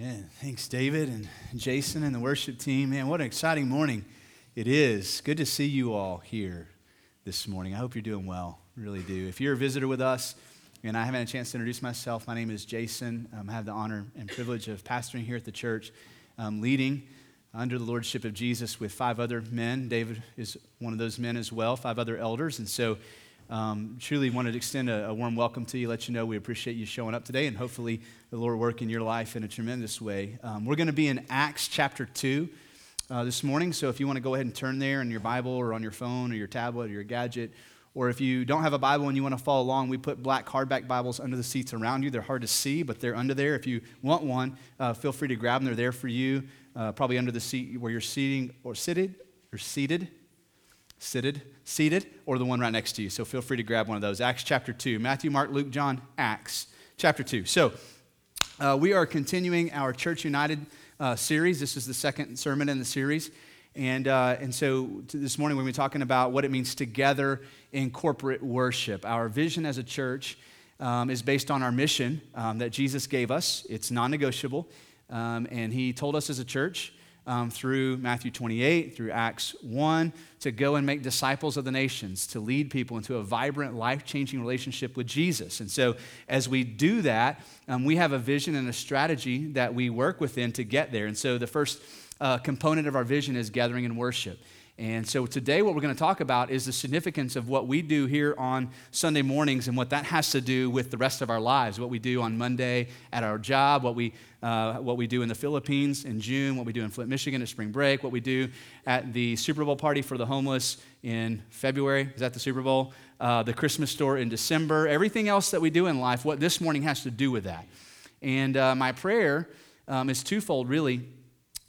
Amen. Thanks, David and Jason and the worship team. Man, what an exciting morning it is. Good to see you all here this morning. I hope you're doing well. Really do. If you're a visitor with us, and I haven't had a chance to introduce myself, my name is Jason. Um, I have the honor and privilege of pastoring here at the church, um, leading under the lordship of Jesus with five other men. David is one of those men as well, five other elders. And so um, truly wanted to extend a, a, warm welcome to you, let you know we appreciate you showing up today, and hopefully the Lord work in your life in a tremendous way. Um, we're going to be in Acts chapter 2 uh, this morning, so if you want to go ahead and turn there in your Bible or on your phone or your tablet or your gadget, or if you don't have a Bible and you want to follow along, we put black hardback Bibles under the seats around you. They're hard to see, but they're under there. If you want one, uh, feel free to grab them. They're there for you, uh, probably under the seat where you're seating or seated or seated seated, seated, or the one right next to you. So feel free to grab one of those. Acts chapter 2. Matthew, Mark, Luke, John, Acts chapter 2. So uh, we are continuing our Church United uh, series. This is the second sermon in the series. And, uh, and so this morning we're going to be talking about what it means together in corporate worship. Our vision as a church um, is based on our mission um, that Jesus gave us. It's non negotiable. Um, and he told us as a church um, through Matthew 28, through Acts 1, to go and make disciples of the nations, to lead people into a vibrant, life changing relationship with Jesus. And so, as we do that, um, we have a vision and a strategy that we work within to get there. And so, the first uh, component of our vision is gathering and worship. And so today, what we're going to talk about is the significance of what we do here on Sunday mornings and what that has to do with the rest of our lives. What we do on Monday at our job, what we, uh, what we do in the Philippines in June, what we do in Flint, Michigan at spring break, what we do at the Super Bowl party for the homeless in February. Is that the Super Bowl? Uh, the Christmas store in December. Everything else that we do in life, what this morning has to do with that. And uh, my prayer um, is twofold, really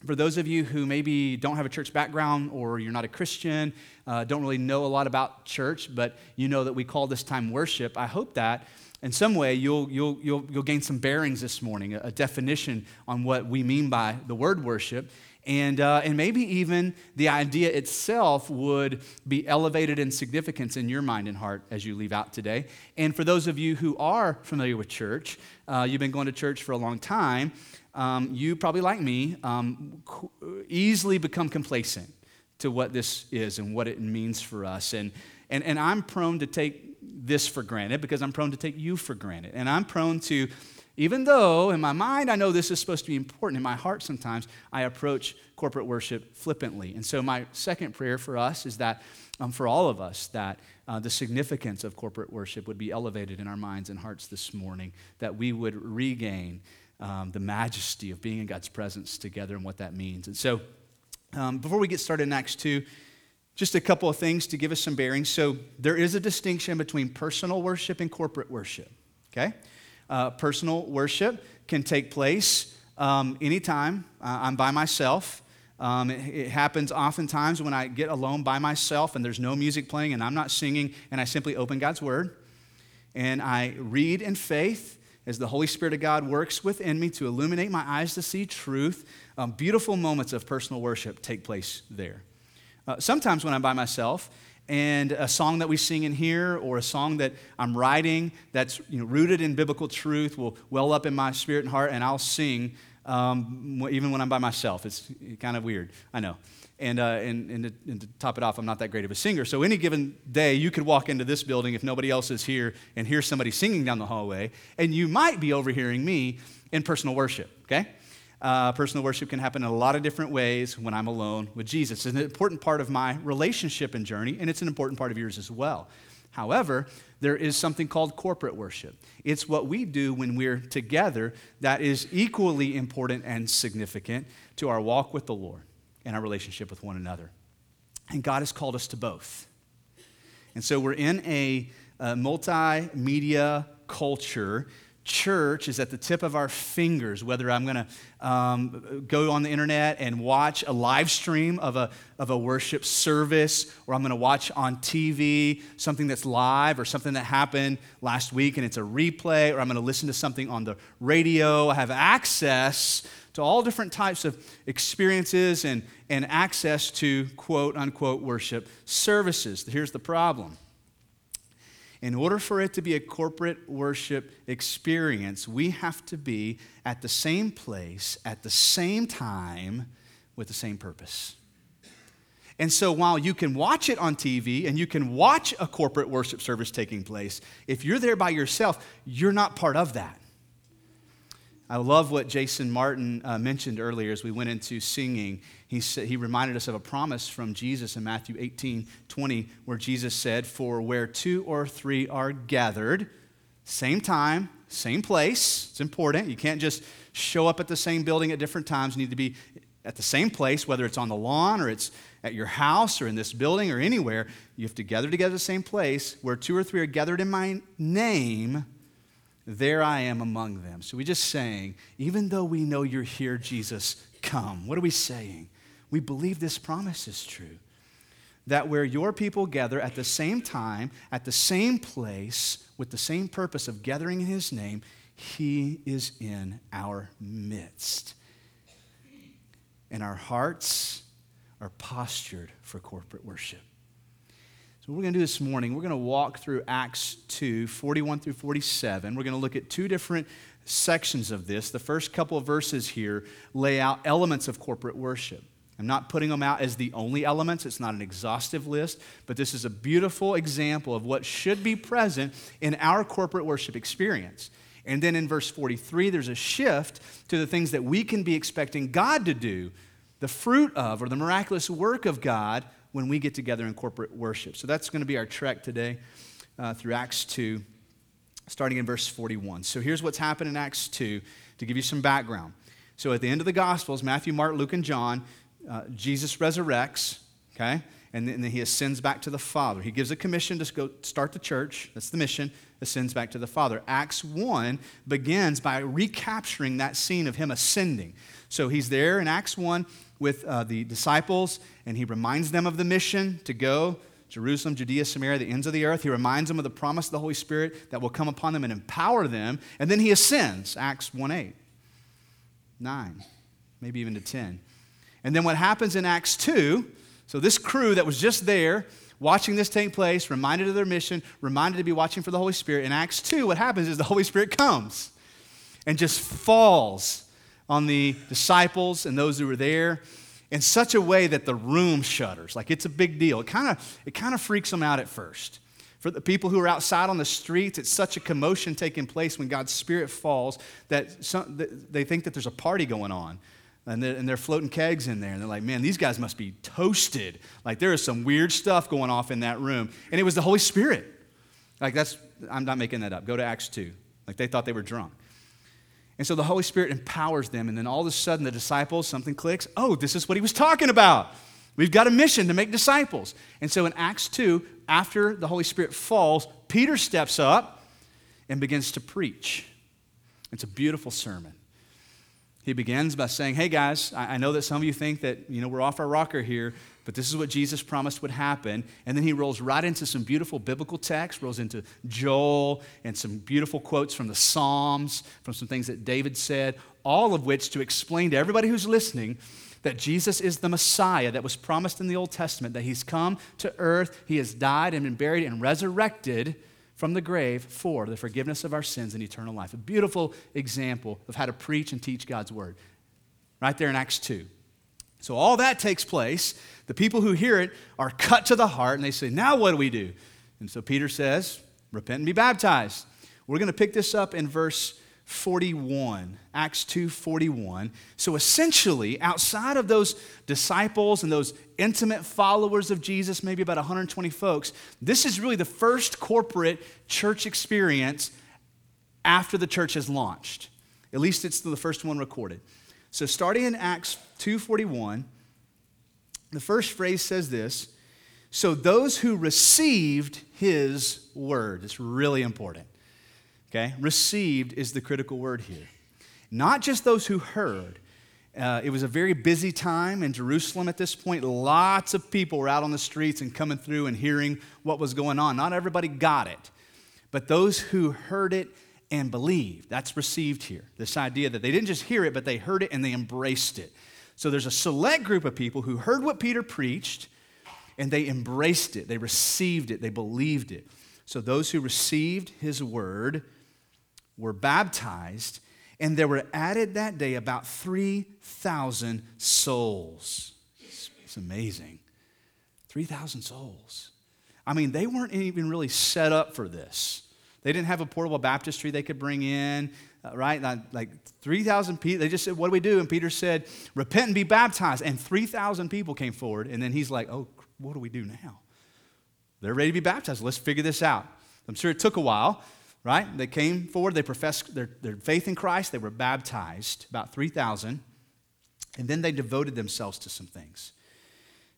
for those of you who maybe don't have a church background or you're not a Christian, uh, don't really know a lot about church, but you know that we call this time worship, I hope that in some way you'll, you'll, you'll, you'll gain some bearings this morning, a, definition on what we mean by the word worship. And, uh, and maybe even the idea itself would be elevated in significance in your mind and heart as you leave out today. And for those of you who are familiar with church, uh, you've been going to church for a long time, um, you probably, like me, um, easily become complacent to what this is and what it means for us. And, and, and I'm prone to take this for granted because I'm prone to take you for granted. And I'm prone to, even though in my mind I know this is supposed to be important, in my heart sometimes I approach corporate worship flippantly. And so, my second prayer for us is that um, for all of us, that uh, the significance of corporate worship would be elevated in our minds and hearts this morning, that we would regain um, the majesty of being in God's presence together and what that means. And so, um, before we get started in Acts 2, just a couple of things to give us some bearings. So, there is a distinction between personal worship and corporate worship, okay? Uh, personal worship can take place um, anytime uh, I'm by myself. Um, it, it, happens oftentimes when I get alone by myself and there's no music playing and I'm not singing, and I simply open God's Word and I read in faith as the Holy Spirit of God works within me to illuminate my eyes to see truth, um, beautiful moments of personal worship take place there. Uh, sometimes when I'm by myself, and a song that we sing in here or a song that I'm writing that's you know, rooted in biblical truth will well up in my spirit and heart, and I'll sing um, even when I'm by myself. It's kind of weird, I know. And, uh, and, and, to, and, to, top it off, I'm not that great of a singer. So, any given day, you could walk into this building if nobody else is here and hear somebody singing down the hallway, and you might be overhearing me in personal worship, okay? Uh, personal worship can happen in a lot of different ways when I'm alone with Jesus. It's an important part of my relationship and journey, and it's an important part of yours as well. However, there is something called corporate worship. It's what we do when we're together that is equally important and significant to our walk with the Lord and our relationship with one another. And God has called us to both. And so we're in a, a multimedia culture church is at the tip of our fingers, whether I'm going to um, go on the internet and watch a live stream of a, of a worship service, or I'm going to watch on TV something that's live or something that happened last week and it's a replay, or I'm going to listen to something on the radio. I have access to all different types of experiences and, and access to quote unquote worship services. Here's the problem In order for it to be a corporate worship experience, we have to be at the same place, at the same time, with the same purpose. And so while you can watch it on TV and you can watch a corporate worship service taking place, if you're there by yourself, you're not part of that. I love what Jason Martin uh, mentioned earlier as we went into singing. He, said, he reminded us of a promise from Jesus in Matthew 18 20, where Jesus said, For where two or three are gathered, same time, same place, it's important. You can't just show up at the same building at different times. You need to be at the same place, whether it's on the lawn or it's at your house or in this building or anywhere, you have to gather together the same place where two or three are gathered in my name. There I am among them. So we just saying, even though we know you're here, Jesus, come. What are we saying? We believe this promise is true. That where your people gather at the same time, at the same place, with the same purpose of gathering in his name, he is in our midst. And our hearts are postured for corporate worship. So, what we're going to do this morning, we're going to walk through Acts 2, 41 through 47. We're going to look at two different sections of this. The first couple of verses here lay out elements of corporate worship. I'm not putting them out as the only elements, it's not an exhaustive list, but this is a beautiful example of what should be present in our corporate worship experience. And then in verse 43, there's a shift to the things that we can be expecting God to do the fruit of or the miraculous work of God when we get together in corporate worship. So that's going to be our trek today uh, through Acts 2, starting in verse 41. So here's what's happened in Acts 2 to give you some background. So at the end of the Gospels, Matthew, Mark, Luke, and John, uh, Jesus resurrects, okay? And then, he ascends back to the Father. He gives a commission to go start the church. That's the mission, ascends back to the Father. Acts 1 begins by recapturing that scene of him ascending. So he's there in Acts 1 with uh, the disciples, and he reminds them of the mission to go Jerusalem, Judea, Samaria, the ends of the earth. He reminds them of the promise of the Holy Spirit that will come upon them and empower them. And then he ascends, Acts 1 8, 9, maybe even to 10. And then what happens in Acts 2, so this crew that was just there, watching this take place, reminded of their mission, reminded to be watching for the Holy Spirit. In Acts 2, what happens is the Holy Spirit comes and just falls on the disciples and those who were there in such a way that the room shudders. Like it's a big deal. It kind of it kind of freaks them out at first. For the people who are outside on the streets, it's such a commotion taking place when God's Spirit falls that, some, that they think that there's a party going on. And they're, and they're, floating kegs in there. And they're like, man, these guys must be toasted. Like there is some weird stuff going off in that room. And it was the Holy Spirit. Like that's, I'm not making that up. Go to Acts 2. Like they thought they were drunk. And so the Holy Spirit empowers them. And then all of a sudden, the disciples, something clicks. Oh, this is what he was talking about. We've got a mission to make disciples. And so in Acts 2, after the Holy Spirit falls, Peter steps up and begins to preach. It's a beautiful sermon. He begins by saying, Hey guys, I know that some of you think that you know we're off our rocker here, but this is what Jesus promised would happen. And then he rolls right into some beautiful biblical text, rolls into Joel and some beautiful quotes from the Psalms, from some things that David said, all of which to explain to everybody who's listening that Jesus is the Messiah that was promised in the Old Testament, that he's come to earth, he has died and been buried and resurrected from the grave for the forgiveness of our sins and eternal life. A beautiful example of how to preach and teach God's word. Right there in Acts 2. So all that takes place. The people who hear it are cut to the heart and they say, Now what do we do? And so Peter says, Repent and be baptized. We're going to pick this up in verse 41, Acts 2 41. So essentially, outside of those disciples and those intimate followers of Jesus, maybe about 120 folks, this is really the first corporate church experience after the church has launched. At least it's the first one recorded. So starting in Acts 2:41, the first phrase says this, so those who received his word, it's really important. Okay? Received is the critical word here. Not just those who heard. Uh, it was a very busy time in Jerusalem at this point. Lots of people were out on the streets and coming through and hearing what was going on. Not everybody got it, but those who heard it and believed, that's received here. This idea that they didn't just hear it, but they heard it and they embraced it. So there's a select group of people who heard what Peter preached and they embraced it, they received it, they believed it. So those who received his word were baptized, and there were added that day about 3,000 souls. It's amazing. 3,000 souls. I mean, they weren't even really set up for this. They didn't have a portable baptistry they could bring in, uh, right? Like 3,000 people. They just said, What do we do? And Peter said, Repent and be baptized. And 3,000 people came forward. And then he's like, Oh, what do we do now? They're ready to be baptized. Let's figure this out. I'm sure it took a while, right? They came forward, they professed their, their faith in Christ, they were baptized, about 3,000. And then they devoted themselves to some things.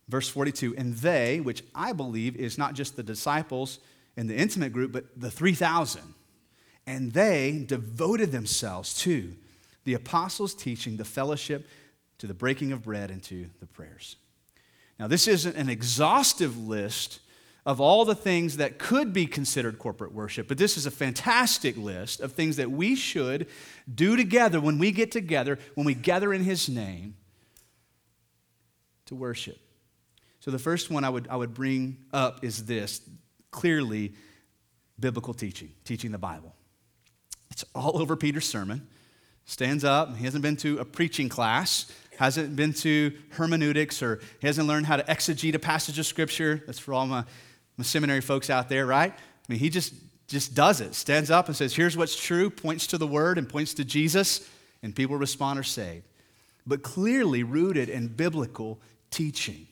Verse 42 And they, which I believe is not just the disciples, in the intimate group, but the 3,000. And they devoted themselves to the apostles' teaching, the fellowship, to the breaking of bread, and to the prayers. Now, this isn't an exhaustive list of all the things that could be considered corporate worship, but this is a fantastic list of things that we should do together when we get together, when we gather in His name to worship. So, the first one I would, I would bring up is this clearly biblical teaching, teaching the Bible. It's all over Peter's sermon. Stands up, he hasn't been to a preaching class, hasn't been to hermeneutics, or he hasn't learned how to exegete a passage of scripture. That's for all my, my seminary folks out there, right? I mean, he just, just does it. Stands up and says, Here's what's true, points to the word and points to Jesus, and people respond or saved. But clearly rooted in biblical teaching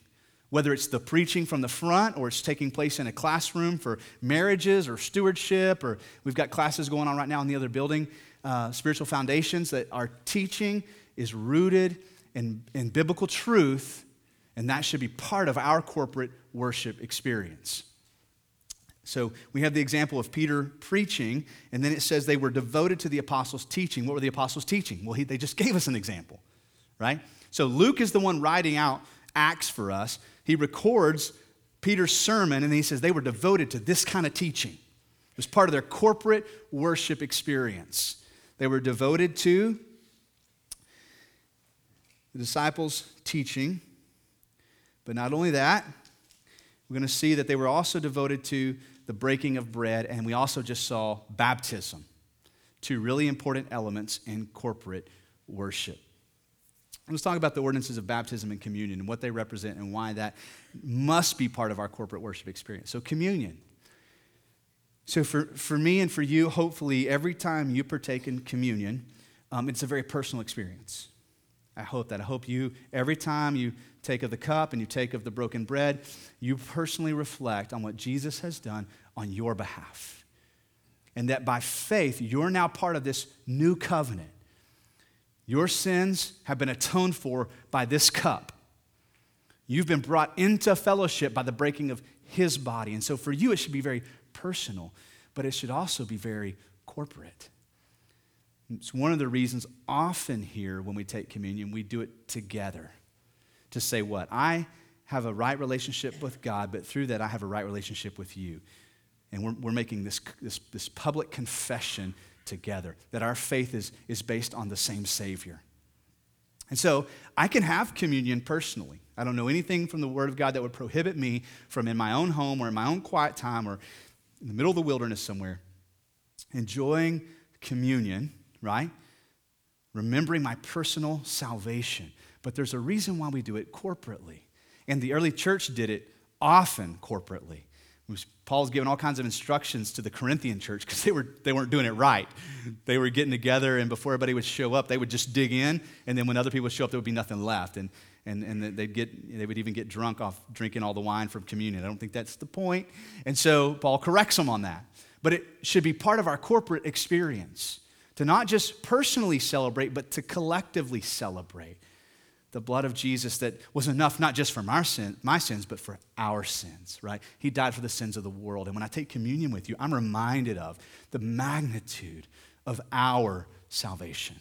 whether it's the preaching from the front or it's taking place in a classroom for marriages or stewardship, or we've got classes going on right now in the other building, uh, spiritual foundations, that our teaching is rooted in, in biblical truth, and that should be part of our corporate worship experience. So we have the example of Peter preaching, and then it says they were devoted to the apostles' teaching. What were the apostles teaching? Well, he, they just gave us an example, right? So Luke is the one writing out Acts for us he records Peter's sermon and he says they were devoted to this kind of teaching. It was part of their corporate worship experience. They were devoted to the disciples' teaching. But not only that, we're going to see that they were also devoted to the breaking of bread, and we also just saw baptism, two really important elements in corporate worship. Let's talk about the ordinances of baptism and communion and what they represent and why that must be part of our corporate worship experience. So, communion. So, for, for me and for you, hopefully, every time you partake in communion, um, it's a very personal experience. I hope that. I hope you, every time you take of the cup and you take of the broken bread, you personally reflect on what Jesus has done on your behalf. And that by faith, you're now part of this new covenant your sins have been atoned for by this cup. You've been brought into fellowship by the breaking of his body. And so for you, it should be very personal, but it should also be very corporate. It's one of the reasons often here when we take communion, we do it together to say, What? I have a right relationship with God, but through that, I have a right relationship with you. And we're, we're making this, this, this public confession together, that our faith is, is based on the same Savior. And so I can have communion personally. I don't know anything from the Word of God that would prohibit me from in my own home or in my own quiet time or in the middle of the wilderness somewhere enjoying communion, right? Remembering my personal salvation. But there's a reason why we do it corporately. And the early church did it often corporately. Paul's given all kinds of instructions to the Corinthian church because they, were, they weren't doing it right. They were getting together, and before everybody would show up, they would just dig in, and then when other people would show up, there would be nothing left. And, and, and they'd get, they would even get drunk off drinking all the wine from communion. I don't think that's the point. And so Paul corrects them on that. But it should be part of our corporate experience to not just personally celebrate, but to collectively celebrate the blood of Jesus that was enough not just for my, sin, my sins, but for our sins, right? He died for the sins of the world. And when I take communion with you, I'm reminded of the magnitude of our salvation.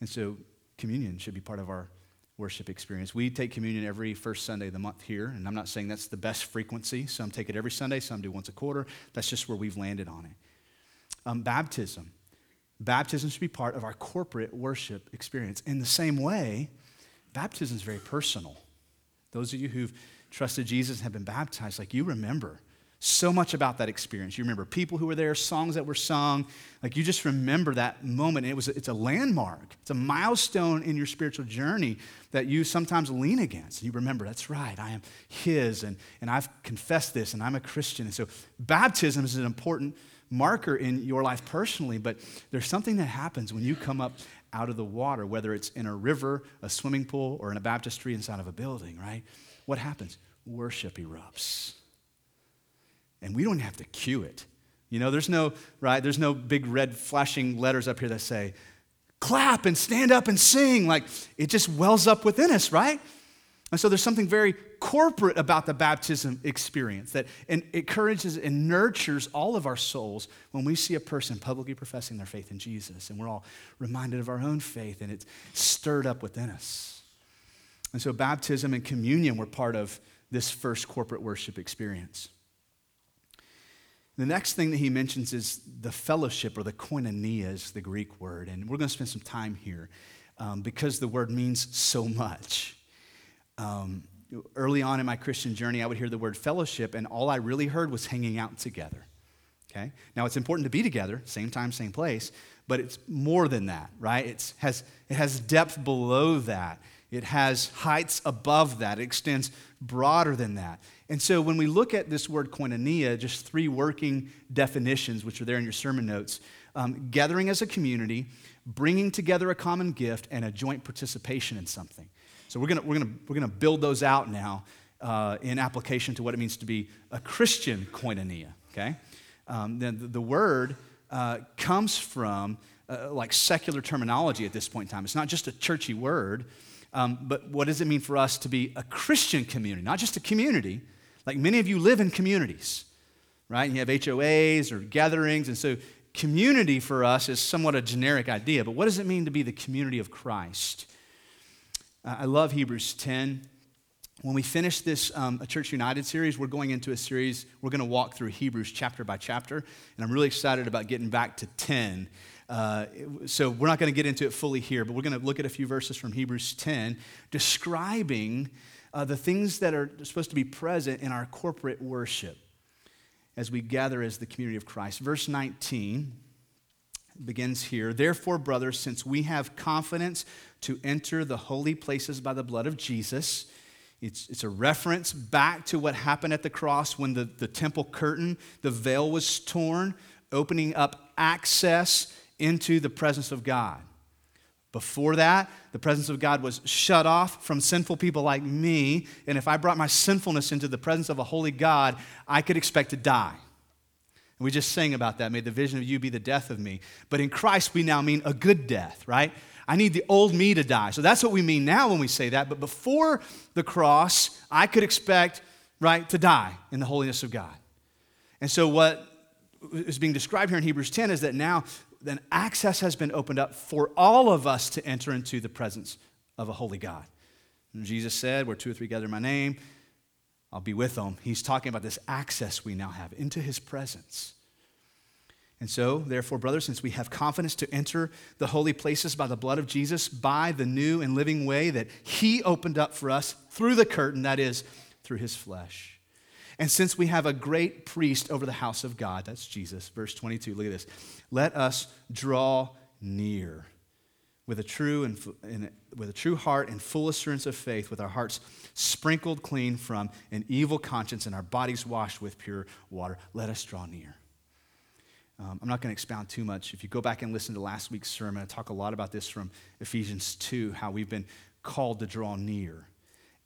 And so communion should be part of our worship experience. We take communion every first Sunday of the month here, and I'm not saying that's the best frequency. Some take it every Sunday, some do once a quarter. That's just where we've landed on it. Um, baptism baptism should be part of our corporate worship experience. In the same way, baptism is very personal. Those of you who've trusted Jesus and have been baptized, like you remember so much about that experience. You remember people who were there, songs that were sung. Like you just remember that moment. It was, it's a landmark, it's a milestone in your spiritual journey that you sometimes lean against. You remember, that's right, I am His, and, and I've confessed this, and I'm a Christian. And so baptism is an important marker in your life personally, but there's something that happens when you come up out of the water, whether it's in a river, a swimming pool, or in a baptistry inside of a building, right? What happens? Worship erupts and we don't have to cue it. You know, there's no, right? There's no big red flashing letters up here that say, clap and stand up and sing. Like it just wells up within us, right? And so there's something very corporate about the baptism experience that encourages and nurtures all of our souls when we see a person publicly professing their faith in Jesus. And we're all reminded of our own faith and it's stirred up within us. And so baptism and communion were part of this first corporate worship experience. The next thing that he mentions is the fellowship or the koinonia is the Greek word. And we're going to spend some time here um, because the word means so much. Um, early on in my Christian journey, I would hear the word fellowship, and all I really heard was hanging out together. Okay? Now, it's important to be together, same time, same place, but it's more than that, right? It's, has, it has depth below that. It has heights above that. It extends broader than that. And so when we look at this word koinonia, just three working definitions, which are there in your sermon notes um, gathering as a community, bringing together a common gift, and a joint participation in something. So we're going we're gonna, we're gonna build those out now uh, in application to what it means to be a Christian koinonia, okay? Um, then the, the word uh, comes from uh, like secular terminology at this point in time. It's not just a churchy word, um, but what does it mean for us to be a Christian community? Not just a community, like many of you live in communities, right? You have HOAs or gatherings, and so community for us is somewhat a generic idea, but what does it mean to be the community of Christ? Uh, I love Hebrews 10. When we finish this um, a Church United series, we're going into a series, we're going to walk through Hebrews chapter by chapter, and I'm really excited about getting back to 10. Uh, so we're not going to get into it fully here, but we're going to look at a few verses from Hebrews 10 describing uh, the things that are supposed to be present in our corporate worship as we gather as the community of Christ. Verse 19 begins here. Therefore, brothers, since we have confidence to enter the holy places by the blood of Jesus, it's, it's a reference back to what happened at the cross when the, the temple curtain, the veil was torn, opening up access into the presence of God. Before that, the presence of God was shut off from sinful people like me. And if I brought my sinfulness into the presence of a holy God, I could expect to die. We just sang about that. May the vision of you be the death of me. But in Christ, we now mean a good death, right? I need the old me to die. So that's what we mean now when we say that. But before the cross, I could expect, right, to die in the holiness of God. And so what is being described here in Hebrews 10 is that now then access has been opened up for all of us to enter into the presence of a holy God. And Jesus said, Where two or three gather in my name, I'll be with them. He's talking about this access we now have into his presence. And so, therefore, brothers, since we have confidence to enter the holy places by the blood of Jesus, by the new and living way that he opened up for us through the curtain, that is, through his flesh. And since we have a great priest over the house of God, that's Jesus, verse 22, look at this. Let us draw near with a true and, with a true heart and full assurance of faith, with our hearts sprinkled clean from an evil conscience and our bodies washed with pure water. Let us draw near. Um, I'm not going to expound too much. If you go back and listen to last week's sermon, I talk a lot about this from Ephesians 2, how we've been called to draw near.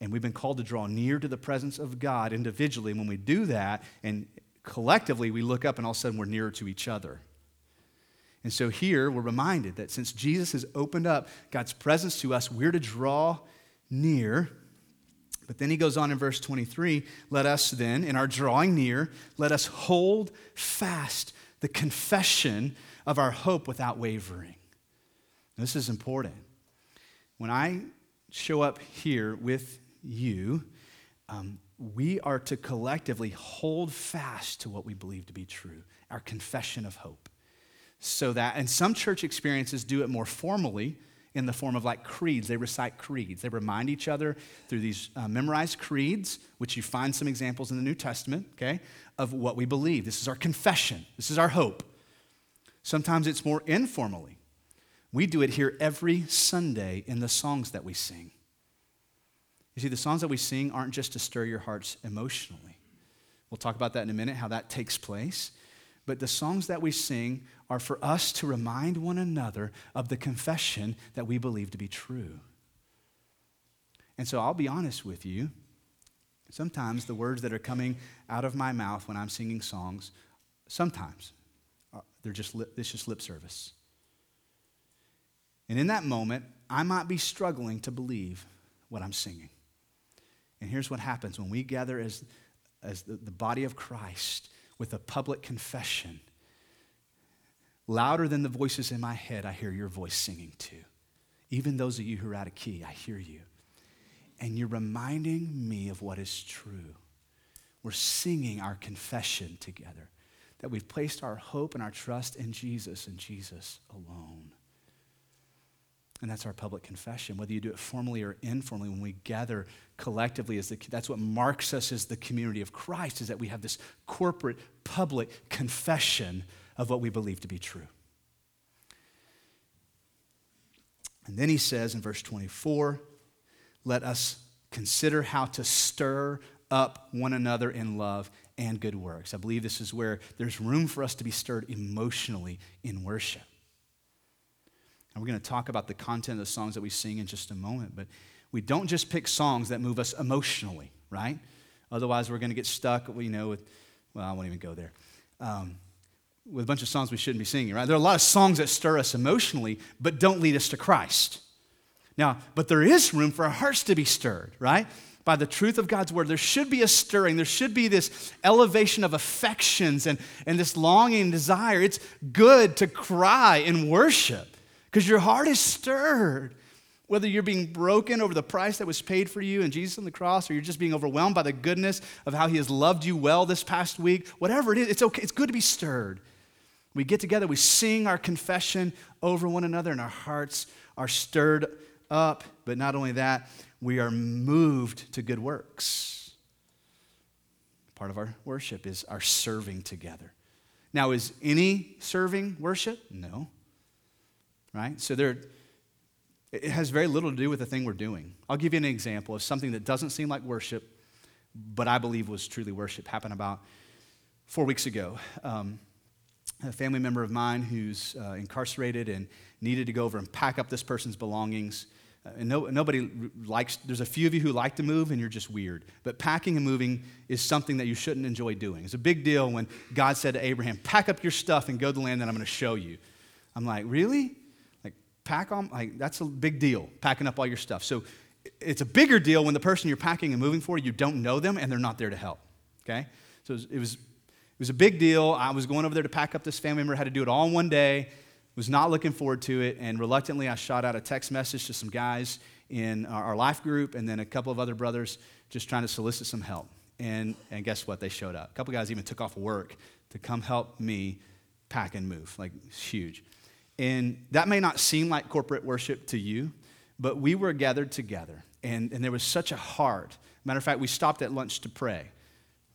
And we've been called to draw near to the presence of God individually. And when we do that, and collectively, we look up and all of a sudden we're nearer to each other. And so here we're reminded that since Jesus has opened up God's presence to us, we're to draw near. But then he goes on in verse 23 let us then, in our drawing near, let us hold fast the confession of our hope without wavering. This is important. When I show up here with you, um, we are to collectively hold fast to what we believe to be true, our confession of hope. So that, and some church experiences do it more formally in the form of like creeds. They recite creeds. They remind each other through these uh, memorized creeds, which you find some examples in the New Testament, okay, of what we believe. This is our confession, this is our hope. Sometimes it's more informally. We do it here every Sunday in the songs that we sing. You see, the songs that we sing aren't just to stir your hearts emotionally. We'll talk about that in a minute, how that takes place. But the songs that we sing are for us to remind one another of the confession that we believe to be true. And so I'll be honest with you. Sometimes the words that are coming out of my mouth when I'm singing songs, sometimes uh, they're just lip, it's just lip service. And in that moment, I might be struggling to believe what I'm singing. And here's what happens when we gather as, as the, the body of Christ with a public confession. Louder than the voices in my head, I hear your voice singing too. Even those of you who are out of key, I hear you. And you're reminding me of what is true. We're singing our confession together that we've placed our hope and our trust in Jesus and Jesus alone. And that's our public confession. Whether you do it formally or informally, when we gather collectively, as the, that's what marks us as the community of Christ, is that we have this corporate, public confession of what we believe to be true. And then he says in verse 24, let us consider how to stir up one another in love and good works. I believe this is where there's room for us to be stirred emotionally in worship. And we're going to talk about the content of the songs that we sing in just a moment. But we don't just pick songs that move us emotionally, right? Otherwise, we're going to get stuck, you know, with, well, I won't even go there. Um, with a bunch of songs we shouldn't be singing, right? There are a lot of songs that stir us emotionally, but don't lead us to Christ. Now, but there is room for our hearts to be stirred, right? By the truth of God's word. There should be a stirring. There should be this elevation of affections and, and this longing and desire. It's good to cry in worship because your heart is stirred. Whether you're being broken over the price that was paid for you and Jesus on the cross, or you're just being overwhelmed by the goodness of how He has loved you well this past week, whatever it is, it's okay. It's good to be stirred. We get together, we sing our confession over one another, and our hearts are stirred up. But not only that, we are moved to good works. Part of our worship is our serving together. Now, is any serving worship? No right? So there, it has very little to do with the thing we're doing. I'll give you an example of something that doesn't seem like worship, but I believe was truly worship. Happened about four weeks ago. Um, a family member of mine who's uh, incarcerated and needed to go over and pack up this person's belongings. Uh, and no, nobody likes, there's a few of you who like to move and you're just weird. But packing and moving is something that you shouldn't enjoy doing. It's a big deal when God said to Abraham, Pack up your stuff and go to the land that I'm going to show you. I'm like, Really? Like, pack on, like, that's a big deal, packing up all your stuff. So it's a bigger deal when the person you're packing and moving for, you don't know them and they're not there to help, okay? So it was, it was, it was a big deal. I was going over there to pack up this family member, had to do it all in one day, was not looking forward to it, and reluctantly I shot out a text message to some guys in our life group and then a couple of other brothers just trying to solicit some help. And, and guess what? They showed up. A couple guys even took off work to come help me pack and move. Like, it's huge. And that may not seem like corporate worship to you, but we were gathered together, and, and there was such a heart. Matter of fact, we stopped at lunch to pray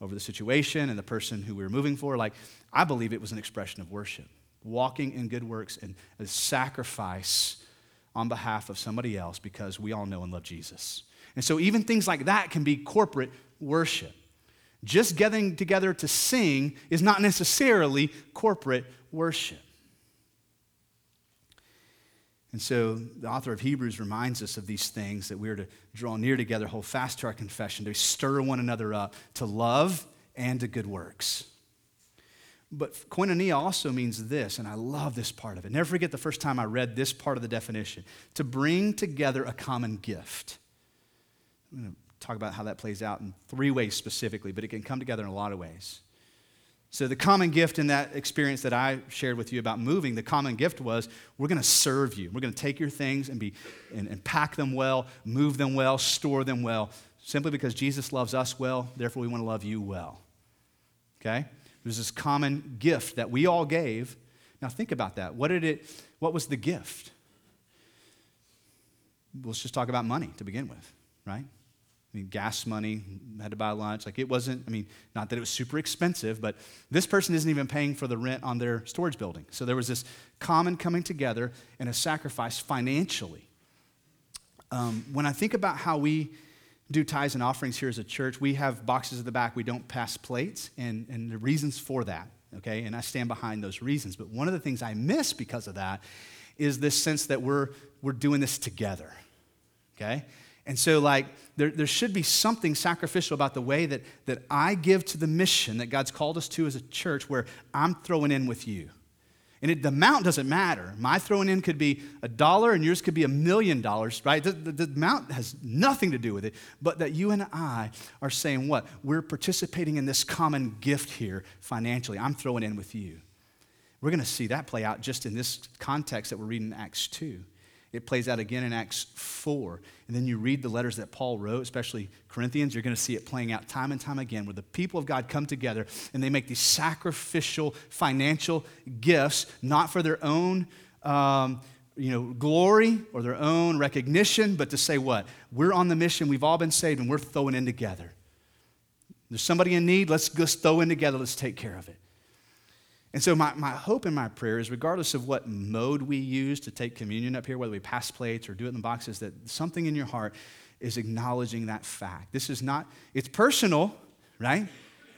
over the situation and the person who we were moving for. Like, I believe it was an expression of worship, walking in good works and a sacrifice on behalf of somebody else because we all know and love Jesus. And so, even things like that can be corporate worship. Just getting together to sing is not necessarily corporate worship. And so the author of Hebrews reminds us of these things that we're to draw near together, hold fast to our confession, to stir one another up to love and to good works. But koinonia also means this, and I love this part of it. Never forget the first time I read this part of the definition to bring together a common gift. I'm going to talk about how that plays out in three ways specifically, but it can come together in a lot of ways. So, the common gift in that experience that I shared with you about moving, the common gift was we're going to serve you. We're going to take your things and, be, and, and pack them well, move them well, store them well, simply because Jesus loves us well, therefore we want to love you well. Okay? There's this common gift that we all gave. Now, think about that. What, did it, what was the gift? let's just talk about money to begin with, right? I mean, gas money, had to buy lunch. Like it wasn't, I mean, not that it was super expensive, but this person isn't even paying for the rent on their storage building. So there was this common coming together and a sacrifice financially. Um, when I think about how we do tithes and offerings here as a church, we have boxes at the back. We don't pass plates, and, and the reasons for that, okay? And I stand behind those reasons. But one of the things I miss because of that is this sense that we're, we're doing this together, okay? And so, like, there, there should be something sacrificial about the way that, that I give to the mission that God's called us to as a church where I'm throwing in with you. And it, the amount doesn't matter. My throwing in could be a dollar and yours could be a million dollars, right? The, the, the, amount has nothing to do with it, but that you and I are saying what? We're participating in this common gift here financially. I'm throwing in with you. We're going to see that play out just in this context that we're reading in Acts 2. It plays out again in Acts 4. And then you read the letters that Paul wrote, especially Corinthians, you're going to see it playing out time and time again, where the people of God come together and they make these sacrificial financial gifts, not for their own. Um, you know, glory or their own recognition, but to say what? We're on the mission, we've all been saved, and we're throwing in together. There's somebody in need, let's just throw in together, let's take care of it. And so, my, my hope and my prayer is regardless of what mode we use to take communion up here, whether we pass plates or do it in the boxes, that something in your heart is acknowledging that fact. This is not, it's personal, right?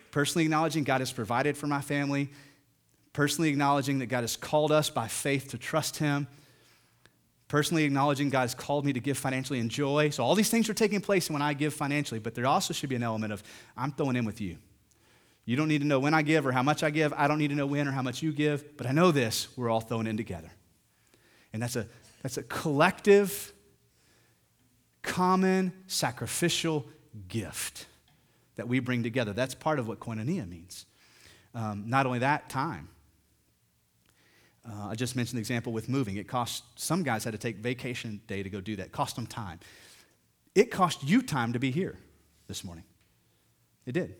Personally acknowledging God has provided for my family, personally acknowledging that God has called us by faith to trust Him, personally acknowledging God has called me to give financially and joy. So, all these things are taking place when I give financially, but there also should be an element of I'm throwing in with you. You don't need to know when I give or how much I give. I don't need to know when or how much you give. But I know this we're all thrown in together. And that's a, that's a collective, common, sacrificial gift that we bring together. That's part of what koinonia means. Um, not only that, time. Uh, I just mentioned the example with moving. It cost some guys had to take vacation day to go do that. Cost them time. It cost you time to be here this morning. It did.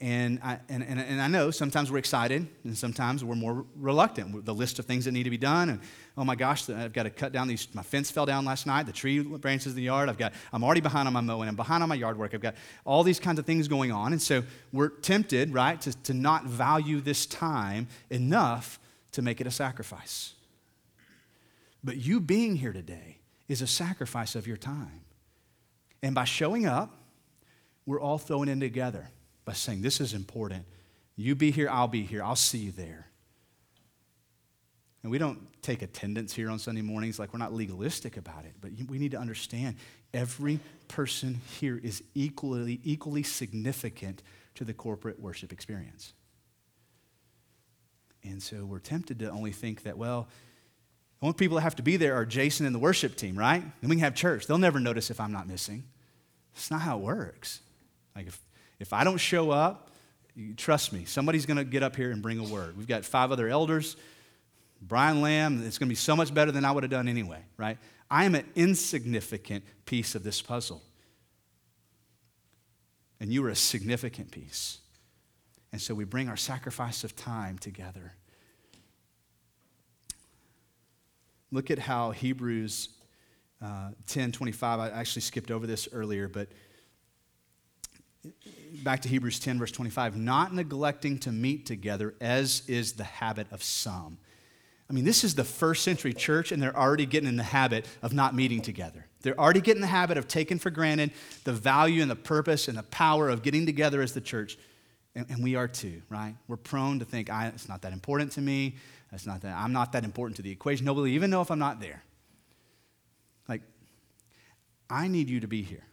And I, and, and, and I know sometimes we're excited and sometimes we're more reluctant. The list of things that need to be done, and oh my gosh, I've got to cut down these. My fence fell down last night, the tree branches in the yard. I've got, I'm already behind on my mowing, I'm behind on my yard work. I've got all these kinds of things going on. And so we're tempted, right, to, to not value this time enough to make it a sacrifice. But you being here today is a sacrifice of your time. And by showing up, we're all thrown in together by saying, This is important. You be here, I'll be here, I'll see you there. And we don't take attendance here on Sunday mornings like we're not legalistic about it, but we need to understand every person here is equally, equally significant to the corporate worship experience. And so we're tempted to only think that, well, the only people that have to be there are Jason and the worship team, right? And we can have church. They'll never notice if I'm not missing. That's not how it works. Like if if I don't show up, trust me, somebody's going to get up here and bring a word. We've got five other elders. Brian Lamb, it's going to be so much better than I would have done anyway, right? I am an insignificant piece of this puzzle. And you are a significant piece. And so we bring our sacrifice of time together. Look at how Hebrews uh, 10 25, I actually skipped over this earlier, but back to Hebrews 10, verse 25, not neglecting to meet together, as is the habit of some. I mean, this is the first century church, and they're already getting in the habit of not meeting together. They're already getting the habit of taking for granted the value and the purpose and the power of getting together as the church. And, and we are too, right? We're prone to think, it's not that important to me. It's not that, I'm not that important to the equation. Nobody even know if I'm not there. Like, I need you to be here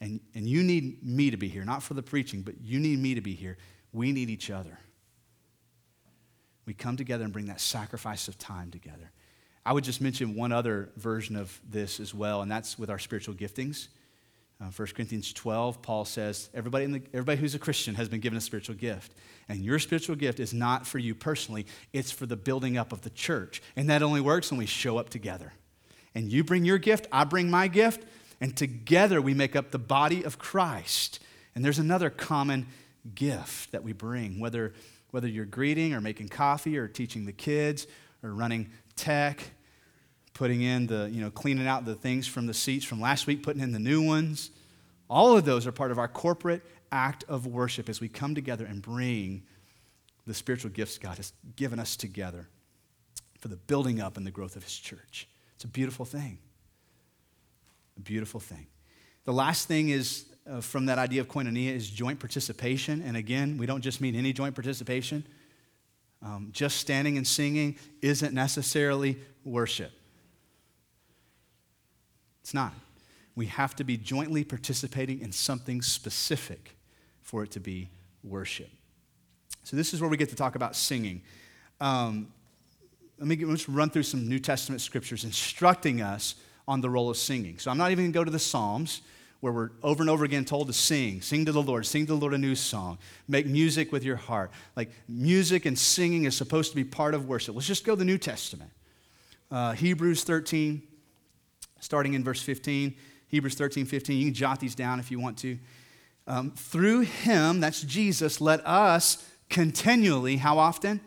and, and you need me to be here, not for the preaching, but you need me to be here. We need each other. We come together and bring that sacrifice of time together. I would just mention one other version of this as well, and that's with our spiritual giftings. Uh, 1 Corinthians 12, Paul says, everybody, the, everybody who's a Christian has been given a spiritual gift. And your spiritual gift is not for you personally, it's for the building up of the church. And that only works when we show up together. And you bring your gift, I bring my gift, and together we make up the body of Christ. And there's another common gift that we bring, whether, whether you're greeting or making coffee or teaching the kids or running tech, putting in the, you know, cleaning out the things from the seats from last week, putting in the new ones. All of those are part of our corporate act of worship as we come together and bring the spiritual gifts God has given us together for the building up and the growth of His church. It's a beautiful thing. A beautiful thing. The last thing is uh, from that idea of koinonia is joint participation. And again, we don't just mean any joint participation. Um, just standing and singing isn't necessarily worship. It's not. We have to be jointly participating in something specific for it to be worship. So, this is where we get to talk about singing. Um, let me get, let's run through some New Testament scriptures instructing us on the role of singing. So, I'm not even going to go to the Psalms where we're over and over again told to sing, sing to the Lord, sing to the Lord a new song, make music with your heart. Like music and singing is supposed to be part of worship. Let's just go to the New Testament. Uh, Hebrews 13, starting in verse 15. Hebrews 13, 15. You can jot these down if you want to. Um, through him, that's Jesus, let us continually, how often?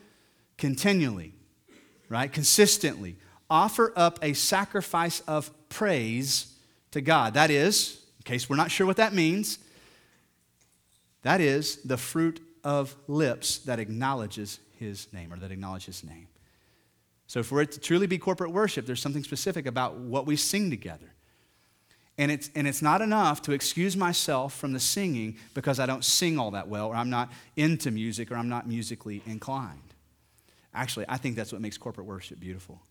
Continually, right? Consistently offer up a sacrifice of praise to God. That is, in case we're not sure what that means, that is the fruit of lips that acknowledges his name or that acknowledge his name. So for we're to truly be corporate worship, there's something specific about what we sing together. And it's, and it's not enough to excuse myself from the singing because I don't sing all that well, or I'm not into music, or I'm not musically inclined. Actually, I think that's what makes corporate worship beautiful.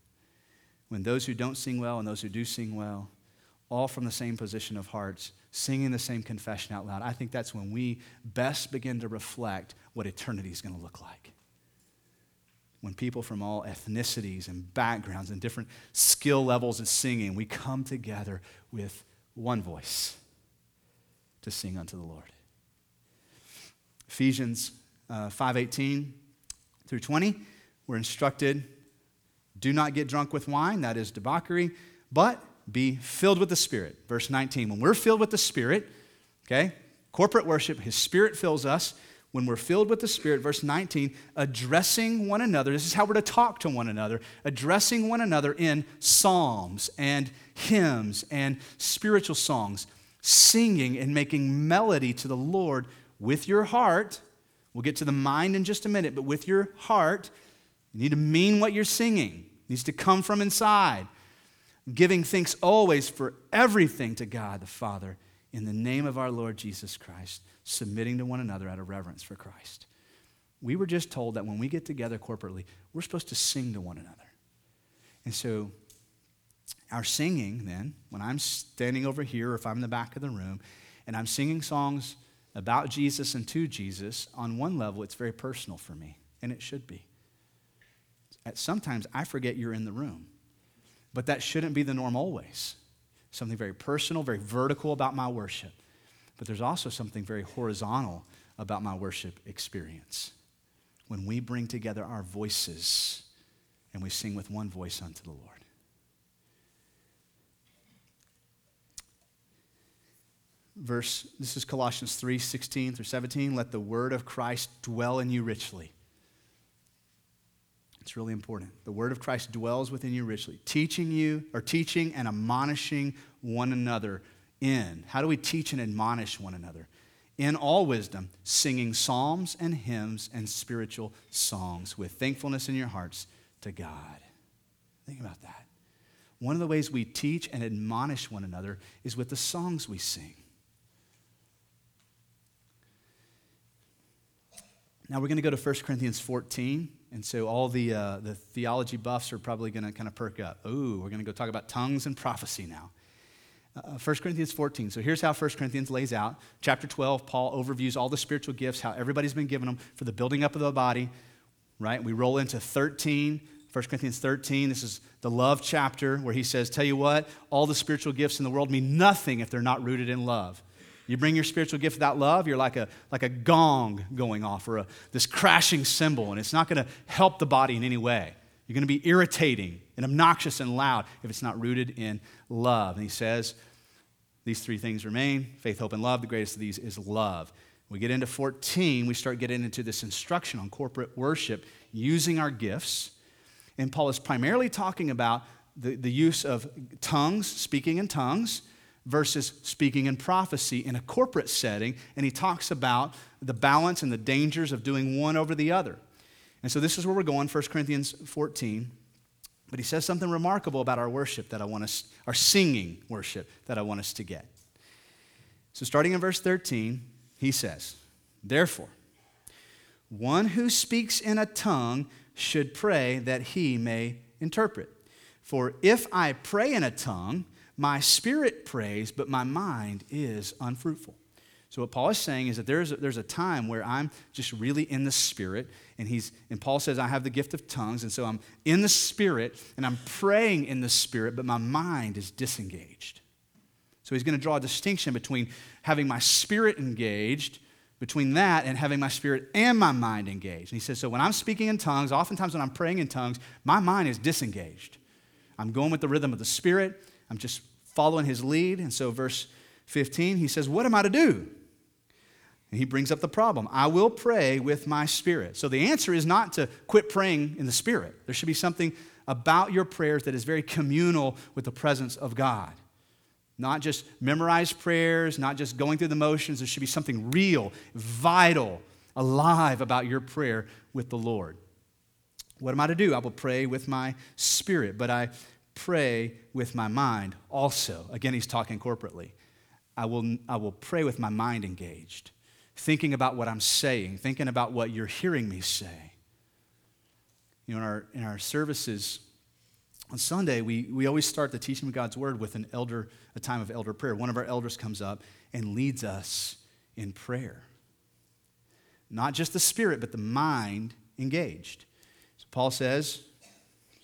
When those who don't sing well and those who do sing well all from the same position of hearts, singing the same confession out loud, I think that's when we best begin to reflect what eternity is going to look like. When people from all ethnicities and backgrounds and different skill levels of singing, we come together with one voice to sing unto the Lord. Ephesians uh, 5:18 through 20, we're instructed, do not get drunk with wine, that is debauchery, but be filled with the Spirit. Verse 19. When we're filled with the Spirit, okay, corporate worship, His Spirit fills us. When we're filled with the Spirit, verse 19, addressing one another, this is how we're to talk to one another, addressing one another in psalms and hymns and spiritual songs, singing and making melody to the Lord with your heart. We'll get to the mind in just a minute, but with your heart, you need to mean what you're singing. Needs to come from inside giving thanks always for everything to God the Father in the name of our Lord Jesus Christ, submitting to one another out of reverence for Christ. We were just told that when we get together corporately, we're supposed to sing to one another. And so, our singing, then, when I'm standing over here or if I'm in the back of the room and I'm singing songs about Jesus and to Jesus, on one level, it's very personal for me, and it should be. At sometimes I forget you're in the room. But that shouldn't be the norm always. Something very personal, very vertical about my worship. But there's also something very horizontal about my worship experience. When we bring together our voices and we sing with one voice unto the Lord. Verse, this is Colossians 3 16 through 17. Let the word of Christ dwell in you richly it's really important. The word of Christ dwells within you richly, teaching you or teaching and admonishing one another in. How do we teach and admonish one another? In all wisdom, singing psalms and hymns and spiritual songs with thankfulness in your hearts to God. Think about that. One of the ways we teach and admonish one another is with the songs we sing. Now we're going to go to 1 Corinthians 14. And so all the, uh, the theology buffs are probably going to kind of perk up. Ooh, we're going to go talk about tongues and prophecy now. Uh, 1 Corinthians 14. So here's how 1 Corinthians lays out. Chapter 12, Paul overviews all the spiritual gifts, how everybody's been given them for the building up of the body, right? We roll into 13, 1 Corinthians 13. This is the love chapter where he says, Tell you what, all the spiritual gifts in the world mean nothing if they're not rooted in love. You bring your spiritual gift without love, you're like a, like a gong going off or a, this crashing cymbal, and it's not going to help the body in any way. You're going to be irritating and obnoxious and loud if it's not rooted in love. And he says, these three things remain faith, hope, and love. The greatest of these is love. We get into 14, we start getting into this instruction on corporate worship using our gifts. And Paul is primarily talking about the, the use of tongues, speaking in tongues, versus speaking in prophecy in a corporate setting. And he talks about the balance and the dangers of doing one over the other. And so this is where we're going, 1 Corinthians 14. But he says something remarkable about our worship that I want us, our singing worship that I want us to get. So starting in verse 13, he says, Therefore, one who speaks in a tongue should pray that he may interpret. For if I pray in a tongue, my spirit prays, but my mind is unfruitful. So what Paul is saying is that there's a, there's a time where I'm just really in the spirit, and he's and Paul says I have the gift of tongues, and so I'm in the spirit and I'm praying in the spirit, but my mind is disengaged. So he's going to draw a distinction between having my spirit engaged, between that and having my spirit and my mind engaged. And he says, so when I'm speaking in tongues, oftentimes when I'm praying in tongues, my mind is disengaged. I'm going with the rhythm of the spirit. I'm just following his lead. And so, verse 15, he says, What am I to do? And he brings up the problem I will pray with my spirit. So, the answer is not to quit praying in the spirit. There should be something about your prayers that is very communal with the presence of God. Not just memorized prayers, not just going through the motions. There should be something real, vital, alive about your prayer with the Lord. What am I to do? I will pray with my spirit, but I pray with my mind also. Again, he's talking corporately. I will, I will pray with my mind engaged, thinking about what I'm saying, thinking about what you're hearing me say. You know, in our, in our services on Sunday, we, we always start the teaching of God's word with an elder, a time of elder prayer. One of our elders comes up and leads us in prayer. Not just the spirit, but the mind engaged. So Paul says,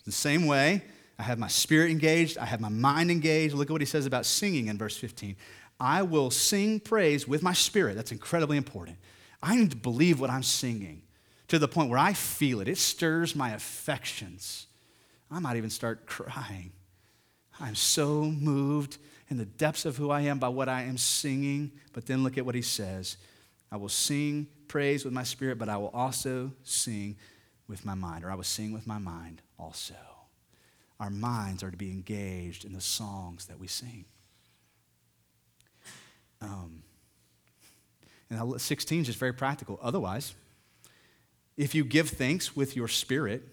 the same way, I have my spirit engaged, I have my mind engaged. Look at what he says about singing in verse 15. I will sing praise with my spirit. That's incredibly important. I need to believe what I'm singing to the point where I feel it. It stirs my affections. I might even start crying. I'm so moved in the depths of who I am by what I am singing. But then look at what he says I will sing praise with my spirit, but I will also sing with my mind, or I will sing with my mind also our minds are to be engaged in the songs that we sing. Um, and 16 is just very practical. Otherwise, if you give thanks with your spirit,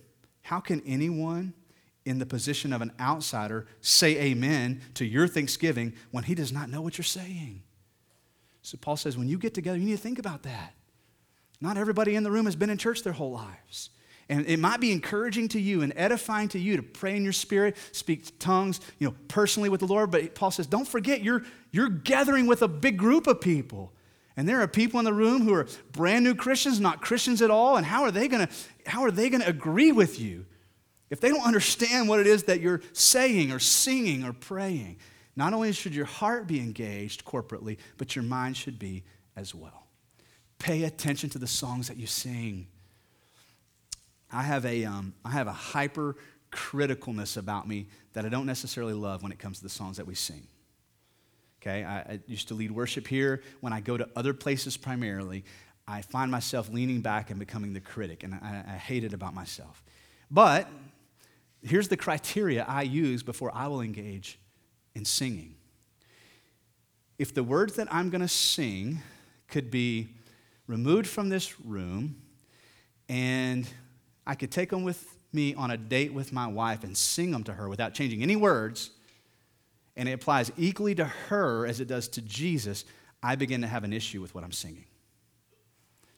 how can anyone in the position of an outsider say amen to your thanksgiving when he does not know what you're saying? So Paul says, when you get together, you need to think about that. Not everybody in the room has been in church their whole lives. And it might be encouraging to you and edifying to you to pray in your spirit, speak tongues, you know, personally with the Lord. But Paul says, don't forget, you're, you're gathering with a big group of people. And there are people in the room who are brand new Christians, not Christians at all. And how are they gonna, how are they gonna agree with you if they don't understand what it is that you're saying or singing or praying? Not only should your heart be engaged corporately, but your mind should be as well. Pay attention to the songs that you sing. I have a, um, I have a hyper criticalness about me that I don't necessarily love when it comes to the songs that we sing. Okay, I, I used to lead worship here. When I go to other places primarily, I find myself leaning back and becoming the critic, and I, I hate it about myself. But here's the criteria I use before I will engage in singing. If the words that I'm going to sing could be removed from this room and I could take them with me on a date with my wife and sing them to her without changing any words, and it applies equally to her as it does to Jesus, I begin to have an issue with what I'm singing.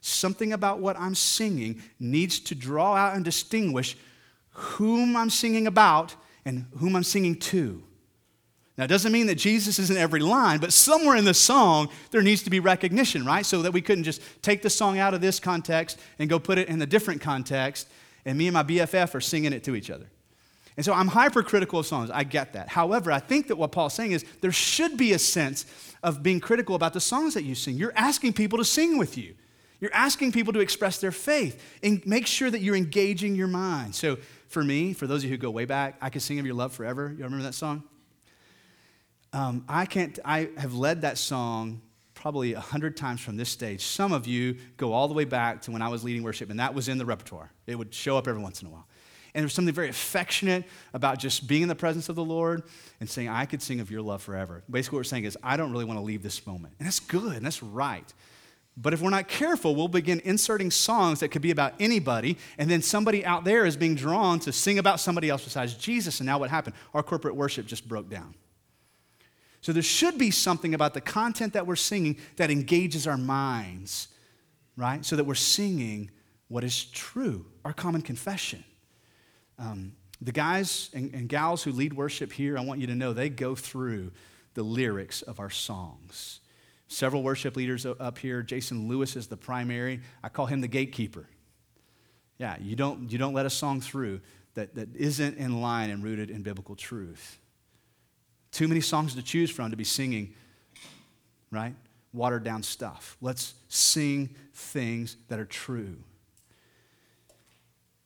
Something about what I'm singing needs to draw out and distinguish whom I'm singing about and whom I'm singing to. Now, it doesn't mean that Jesus is in every line, but somewhere in the song, there needs to be recognition, right? So that we couldn't just take the song out of this context and go put it in a different context, and me and my BFF are singing it to each other. And so I'm hypercritical of songs. I get that. However, I think that what Paul's saying is there should be a sense of being critical about the songs that you sing. You're asking people to sing with you. You're asking people to express their faith and make sure that you're engaging your mind. So for me, for those of you who go way back, I could sing of your love forever. You remember that song? Um, I can't, I have led that song probably a hundred times from this stage. Some of you go all the way back to when I was leading worship, and that was in the repertoire. It would show up every once in a while. And there's something very affectionate about just being in the presence of the Lord and saying, I could sing of your love forever. Basically, what we're saying is, I don't really want to leave this moment. And that's good and that's right. But if we're not careful, we'll begin inserting songs that could be about anybody, and then somebody out there is being drawn to sing about somebody else besides Jesus. And now what happened? Our corporate worship just broke down. So there should be something about the content that we're singing that engages our minds, right? So that we're singing what is true, our common confession. Um, the guys and, and gals who lead worship here, I want you to know they go through the lyrics of our songs. Several worship leaders up here. Jason Lewis is the primary. I call him the gatekeeper. Yeah, you don't, you don't let a song through that, that isn't in line and rooted in biblical truth. Too many songs to choose from to be singing, right? Watered down stuff. Let's sing things that are true.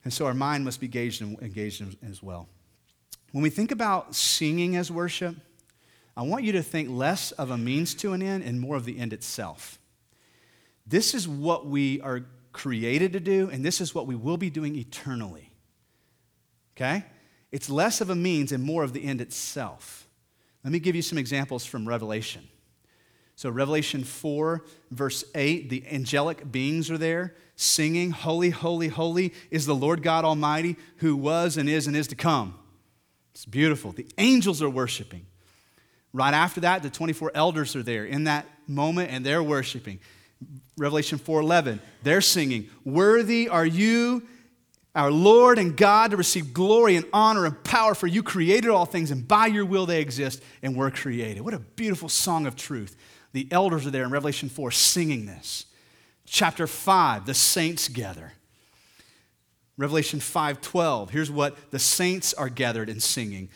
And so our mind must be engaged, in, engaged in, as well. When we think about singing as worship, I want you to think less of a means to an end and more of the end itself. This is what we are created to do, and this is what we will be doing eternally. Okay? It's less of a means and more of the end itself. Let me give you some examples from Revelation. So, Revelation 4, verse 8, the angelic beings are there singing, Holy, holy, holy is the Lord God Almighty who was and is and is to come. It's beautiful. The angels are worshiping. Right after that, the 24 elders are there in that moment and they're worshiping. Revelation 4:11, they're singing, "Worthy are you our Lord and God, to receive glory and honor and power, for you created all things, and by your will they exist and were created. What a beautiful song of truth. The elders are there in Revelation 4 singing this. Chapter 5, the saints gather. Revelation 5:12, here's what the saints are gathered and singing.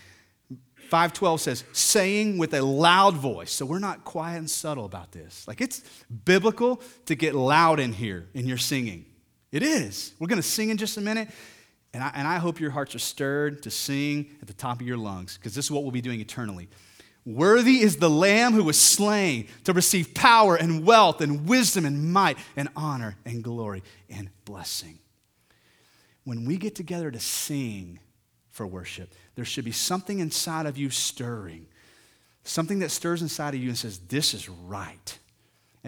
5:12 says, saying with a loud voice. So we're not quiet and subtle about this. Like it's biblical to get loud in here in your singing. It is. We're going to sing in just a minute. And I, and I hope your hearts are stirred to sing at the top of your lungs, because this is what we'll be doing eternally. Worthy is the Lamb who was slain to receive power and wealth and wisdom and might and honor and glory and blessing. When we get together to sing for worship, there should be something inside of you stirring, something that stirs inside of you and says, This is right.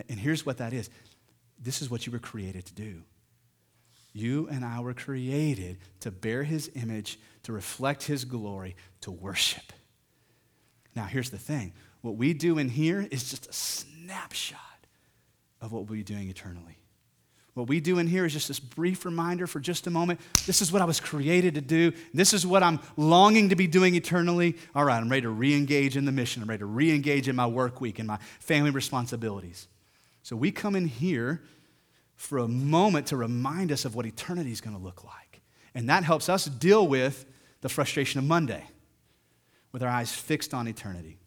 And here's what that is this is what you were created to do. You and I were created to bear his image, to reflect his glory, to worship. Now, here's the thing what we do in here is just a snapshot of what we'll be doing eternally. What we do in here is just this brief reminder for just a moment. This is what I was created to do. This is what I'm longing to be doing eternally. All right, I'm ready to re engage in the mission. I'm ready to re engage in my work week and my family responsibilities. So we come in here for a moment to remind us of what eternity is going to look like. And that helps us deal with the frustration of Monday with our eyes fixed on eternity.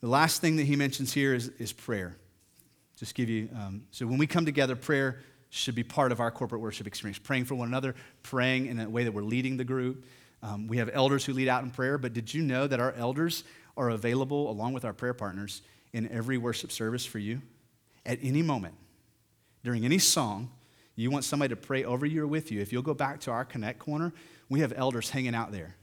The last thing that he mentions here is, is prayer. Just give you, um, so when we come together, prayer should be part of our corporate worship experience. Praying for one another, praying in a way that we're leading the group. Um, we have elders who lead out in prayer, but did you know that our elders are available along with our prayer partners in every worship service for you? At any moment, during any song, you want somebody to pray over you or with you, if you'll go back to our Connect corner, we have elders hanging out there.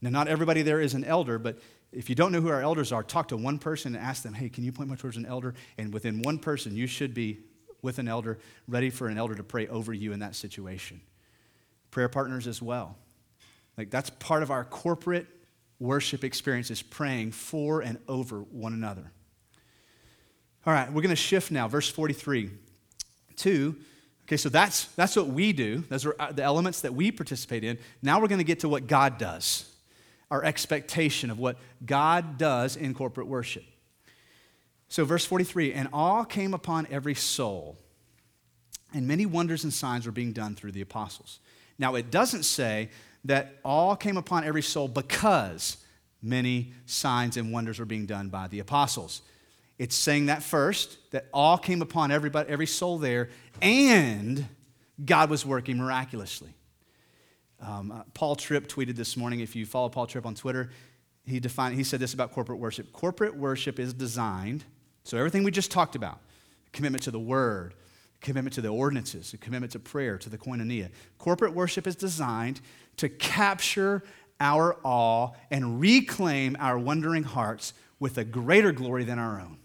Now, not everybody there is an elder, but if you don't know who our elders are, talk to one person and ask them, hey, can you point me towards an elder? And within one person, you should be with an elder, ready for an elder to pray over you in that situation. Prayer partners as well. Like that's part of our corporate worship experience is praying for and over one another. All right, we're going to shift now, verse 43. Two, okay, so that's, that's what we do. Those are uh, the elements that we participate in. Now we're going to get to what God does, our expectation of what God does in corporate worship. So, verse 43 and awe came upon every soul, and many wonders and signs were being done through the apostles. Now, it doesn't say that all came upon every soul because many signs and wonders were being done by the apostles. It's saying that first, that all came upon everybody, every soul there, and God was working miraculously. Um, uh, Paul Tripp tweeted this morning. If you follow Paul Tripp on Twitter, he defined. He said this about corporate worship. Corporate worship is designed. So everything we just talked about, commitment to the Word, commitment to the ordinances, a commitment to prayer, to the koinonia. Corporate worship is designed to capture our awe and reclaim our wondering hearts with a greater glory than our own.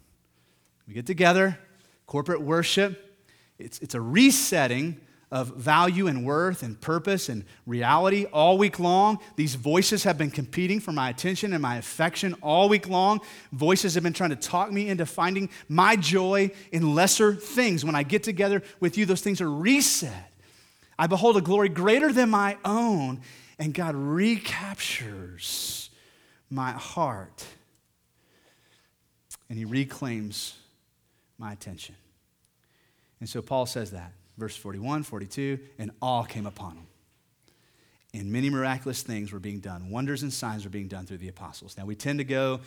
We get together, corporate worship, it's, it's a resetting of value and worth and purpose and reality all week long. These voices have been competing for my attention and my affection all week long. Voices have been trying to talk me into finding my joy in lesser things. When I get together with you, those things are reset. I behold a glory greater than my own, and God recaptures my heart and He reclaims my attention. And so Paul says that verse 41, 42, and awe came upon them. And many miraculous things were being done. Wonders and signs were being done through the apostles. Now, we tend to go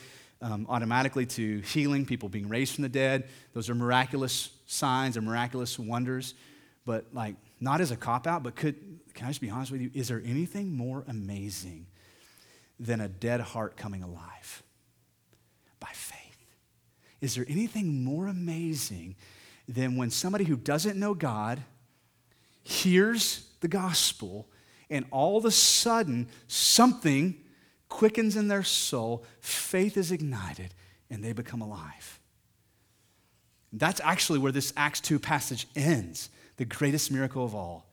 um, automatically to healing, people being raised from the dead. Those are miraculous signs and miraculous wonders. But, like, not as a cop out, but could, can I just be honest with you? Is there anything more amazing than a dead heart coming alive? Is there anything more amazing than when somebody who doesn't know God hears the gospel and all of a sudden something quickens in their soul, faith is ignited, and they become alive. That's actually where this Acts 2 passage ends, the greatest miracle of all.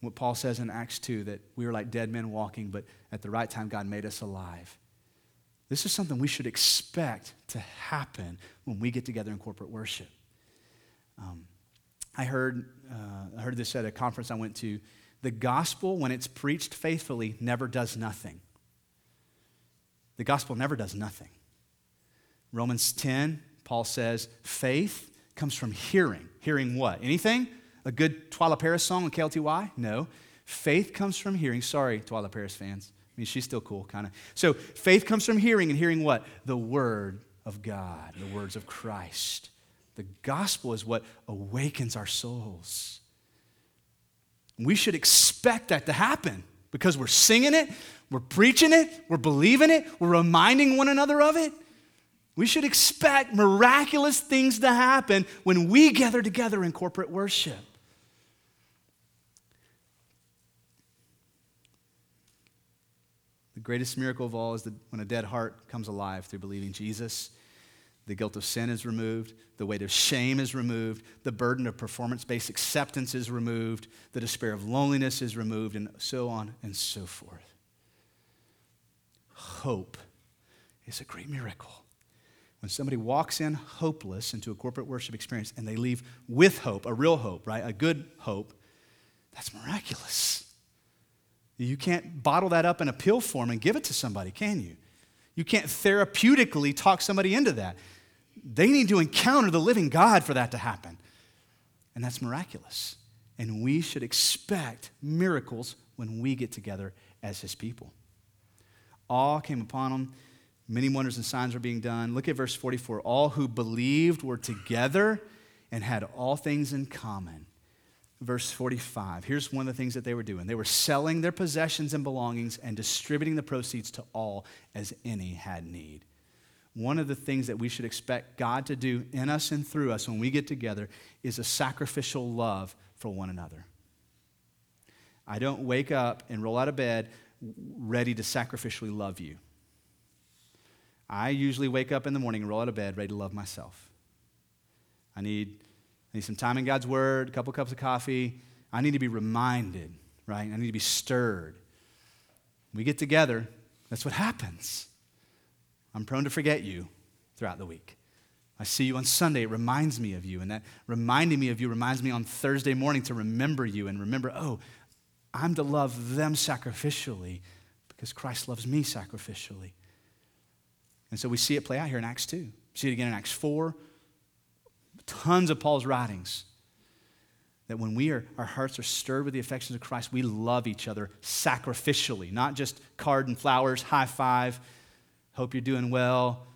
What Paul says in Acts 2 that we were like dead men walking, but at the right time, God made us alive. This is something we should expect to happen when we get together in corporate worship. Um, I, heard, uh, I heard this at a conference I went to. The gospel, when it's preached faithfully, never does nothing. The gospel never does nothing. Romans 10, Paul says, faith comes from hearing. Hearing what? Anything? A good Twila Paris song on KLTY? No. Faith comes from hearing. Sorry, Twila Paris fans. I mean, she's still cool, kind of. So faith comes from hearing, and hearing what? The Word of God, the words of Christ. The gospel is what awakens our souls. We should expect that to happen because we're singing it, we're preaching it, we're believing it, we're reminding one another of it. We should expect miraculous things to happen when we gather together in corporate worship. Greatest miracle of all is that when a dead heart comes alive through believing Jesus, the guilt of sin is removed, the weight of shame is removed, the burden of performance based acceptance is removed, the despair of loneliness is removed, and so on and so forth. Hope is a great miracle. When somebody walks in hopeless into a corporate worship experience and they leave with hope, a real hope, right? A good hope, that's miraculous. You can't bottle that up in a pill form and give it to somebody, can you? You can't therapeutically talk somebody into that. They need to encounter the living God for that to happen. And that's miraculous. And we should expect miracles when we get together as his people. Awe came upon them. Many wonders and signs were being done. Look at verse 44. All who believed were together and had all things in common verse 45. Here's one of the things that they were doing they were selling their possessions and belongings and distributing the proceeds to all as any had need. One of the things that we should expect God to do in us and through us when we get together is a sacrificial love for one another. I don't wake up and roll out of bed ready to sacrificially love you. I usually wake up in the morning and roll out of bed ready to love myself. I need I need some time in God's Word, a couple cups of coffee. I need to be reminded, right? I need to be stirred. We get together, that's what happens. I'm prone to forget you throughout the week. I see you on Sunday, it reminds me of you. And that reminding me of you reminds me on Thursday morning to remember you and remember, oh, I'm to love them sacrificially because Christ loves me sacrificially. And so we see it play out here in Acts 2. See it again in Acts 4, tons of Paul's writings that when we are, our hearts are stirred with the affections of Christ, we love each other sacrificially, not just card and flowers, high five, hope you're doing well,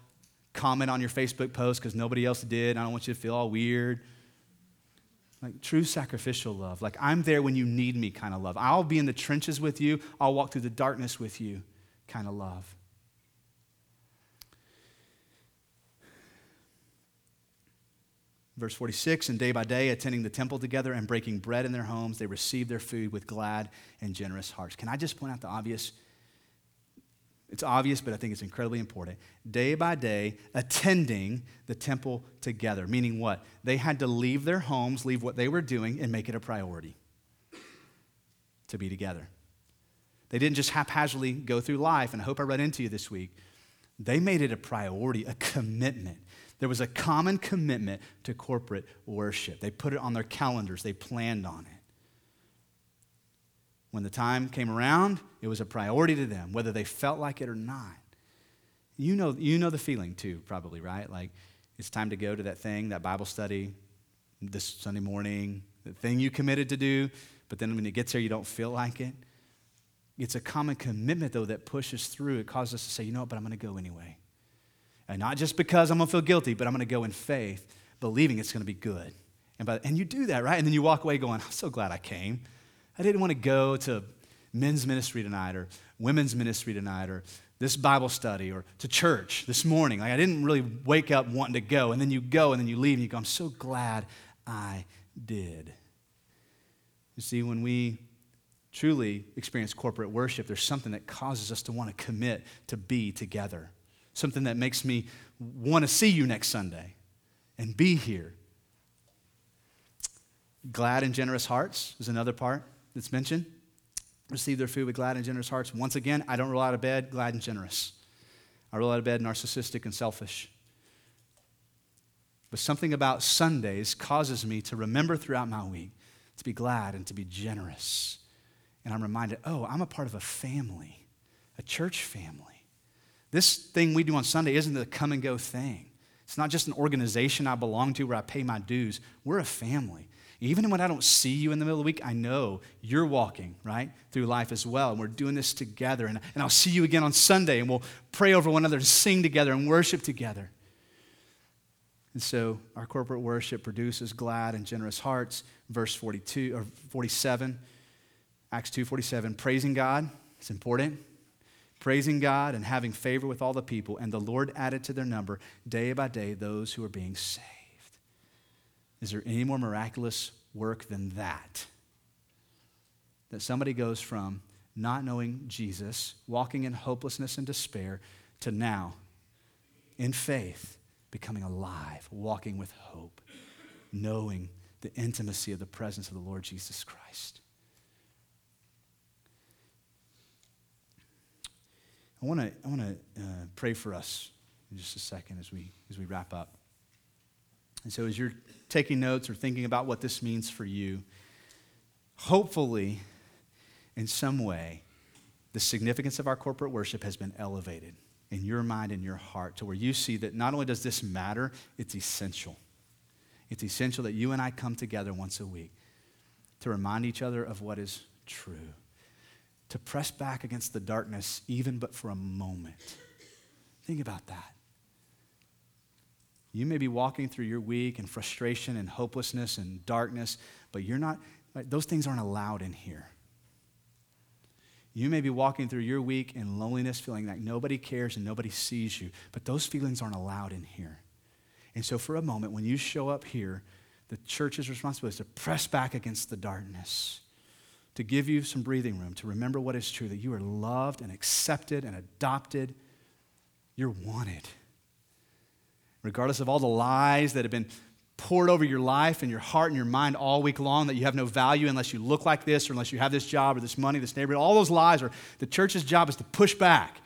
comment on your Facebook post because nobody else did. I don't want you to feel all weird. Like true sacrificial love. Like I'm there when you need me kind of love. I'll be in the trenches with you, I'll walk through the darkness with you kind of love. Verse 46 And day by day, attending the temple together and breaking bread in their homes, they received their food with glad and generous hearts. Can I just point out the obvious? It's obvious, but I think it's incredibly important. Day by day, attending the temple together, meaning what? They had to leave their homes, leave what they were doing, and make it a priority to be together. They didn't just haphazardly go through life, and I hope I read into you this week. They made it a priority, a commitment. There was a common commitment to corporate worship. They put it on their calendars, they planned on it. When the time came around, it was a priority to them, whether they felt like it or not. You know, you know the feeling too, probably, right? Like it's time to go to that thing, that Bible study this Sunday morning, the thing you committed to do, but then when it gets there, you don't feel like it. It's a common commitment, though, that pushes through. It causes us to say, you know what, but I'm going to go anyway. And not just because I'm going to feel guilty, but I'm going to go in faith, believing it's going to be good. And, by, and you do that, right? And then you walk away going, I'm so glad I came. I didn't want to go to men's ministry tonight or women's ministry tonight or this Bible study or to church this morning. Like I didn't really wake up wanting to go. And then you go and then you leave and you go, I'm so glad I did. You see, when we truly experience corporate worship, there's something that causes us to want to commit to be together. Something that makes me want to see you next Sunday and be here. Glad and generous hearts is another part that's mentioned. Receive their food with glad and generous hearts. Once again, I don't roll out of bed glad and generous. I roll out of bed narcissistic and selfish. But something about Sundays causes me to remember throughout my week to be glad and to be generous. And I'm reminded, oh, I'm a part of a family, a church family. This thing we do on Sunday isn't a come and go thing. It's not just an organization I belong to where I pay my dues. We're a family. Even when I don't see you in the middle of the week, I know you're walking, right, through life as well. And we're doing this together. And, and I'll see you again on Sunday, and we'll pray over one another and sing together and worship together. And so our corporate worship produces glad and generous hearts. Verse 42 or 47, Acts 2:47, praising God, it's important. Praising God and having favor with all the people, and the Lord added to their number day by day those who are being saved. Is there any more miraculous work than that? That somebody goes from not knowing Jesus, walking in hopelessness and despair, to now, in faith, becoming alive, walking with hope, knowing the intimacy of the presence of the Lord Jesus Christ. I want to I want to uh, pray for us in just a second as we as we wrap up. And so, as you're taking notes or thinking about what this means for you, hopefully, in some way, the significance of our corporate worship has been elevated in your mind and your heart to where you see that not only does this matter, it's essential. It's essential that you and I come together once a week to remind each other of what is true, to press back against the darkness, even but for a moment. Think about that. You may be walking through your week in frustration and hopelessness and darkness, but you're not, those things aren't allowed in here. You may be walking through your week in loneliness, feeling like nobody cares and nobody sees you, but those feelings aren't allowed in here. And so, for a moment, when you show up here, the church's responsibility is to press back against the darkness, to give you some breathing room, to remember what is true that you are loved and accepted and adopted. You're wanted regardless of all the lies that have been poured over your life and your heart and your mind all week long that you have no value unless you look like this or unless you have this job or this money, this neighborhood. All those lies are the church's job is to push back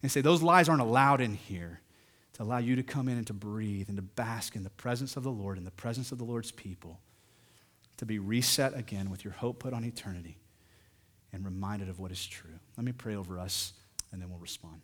and say those lies aren't allowed in here. To allow you to come in and to breathe and to bask in the presence of the Lord, in the presence of the Lord's people, to be reset again with your hope put on eternity and reminded of what is true. Let me pray over us and then we'll respond.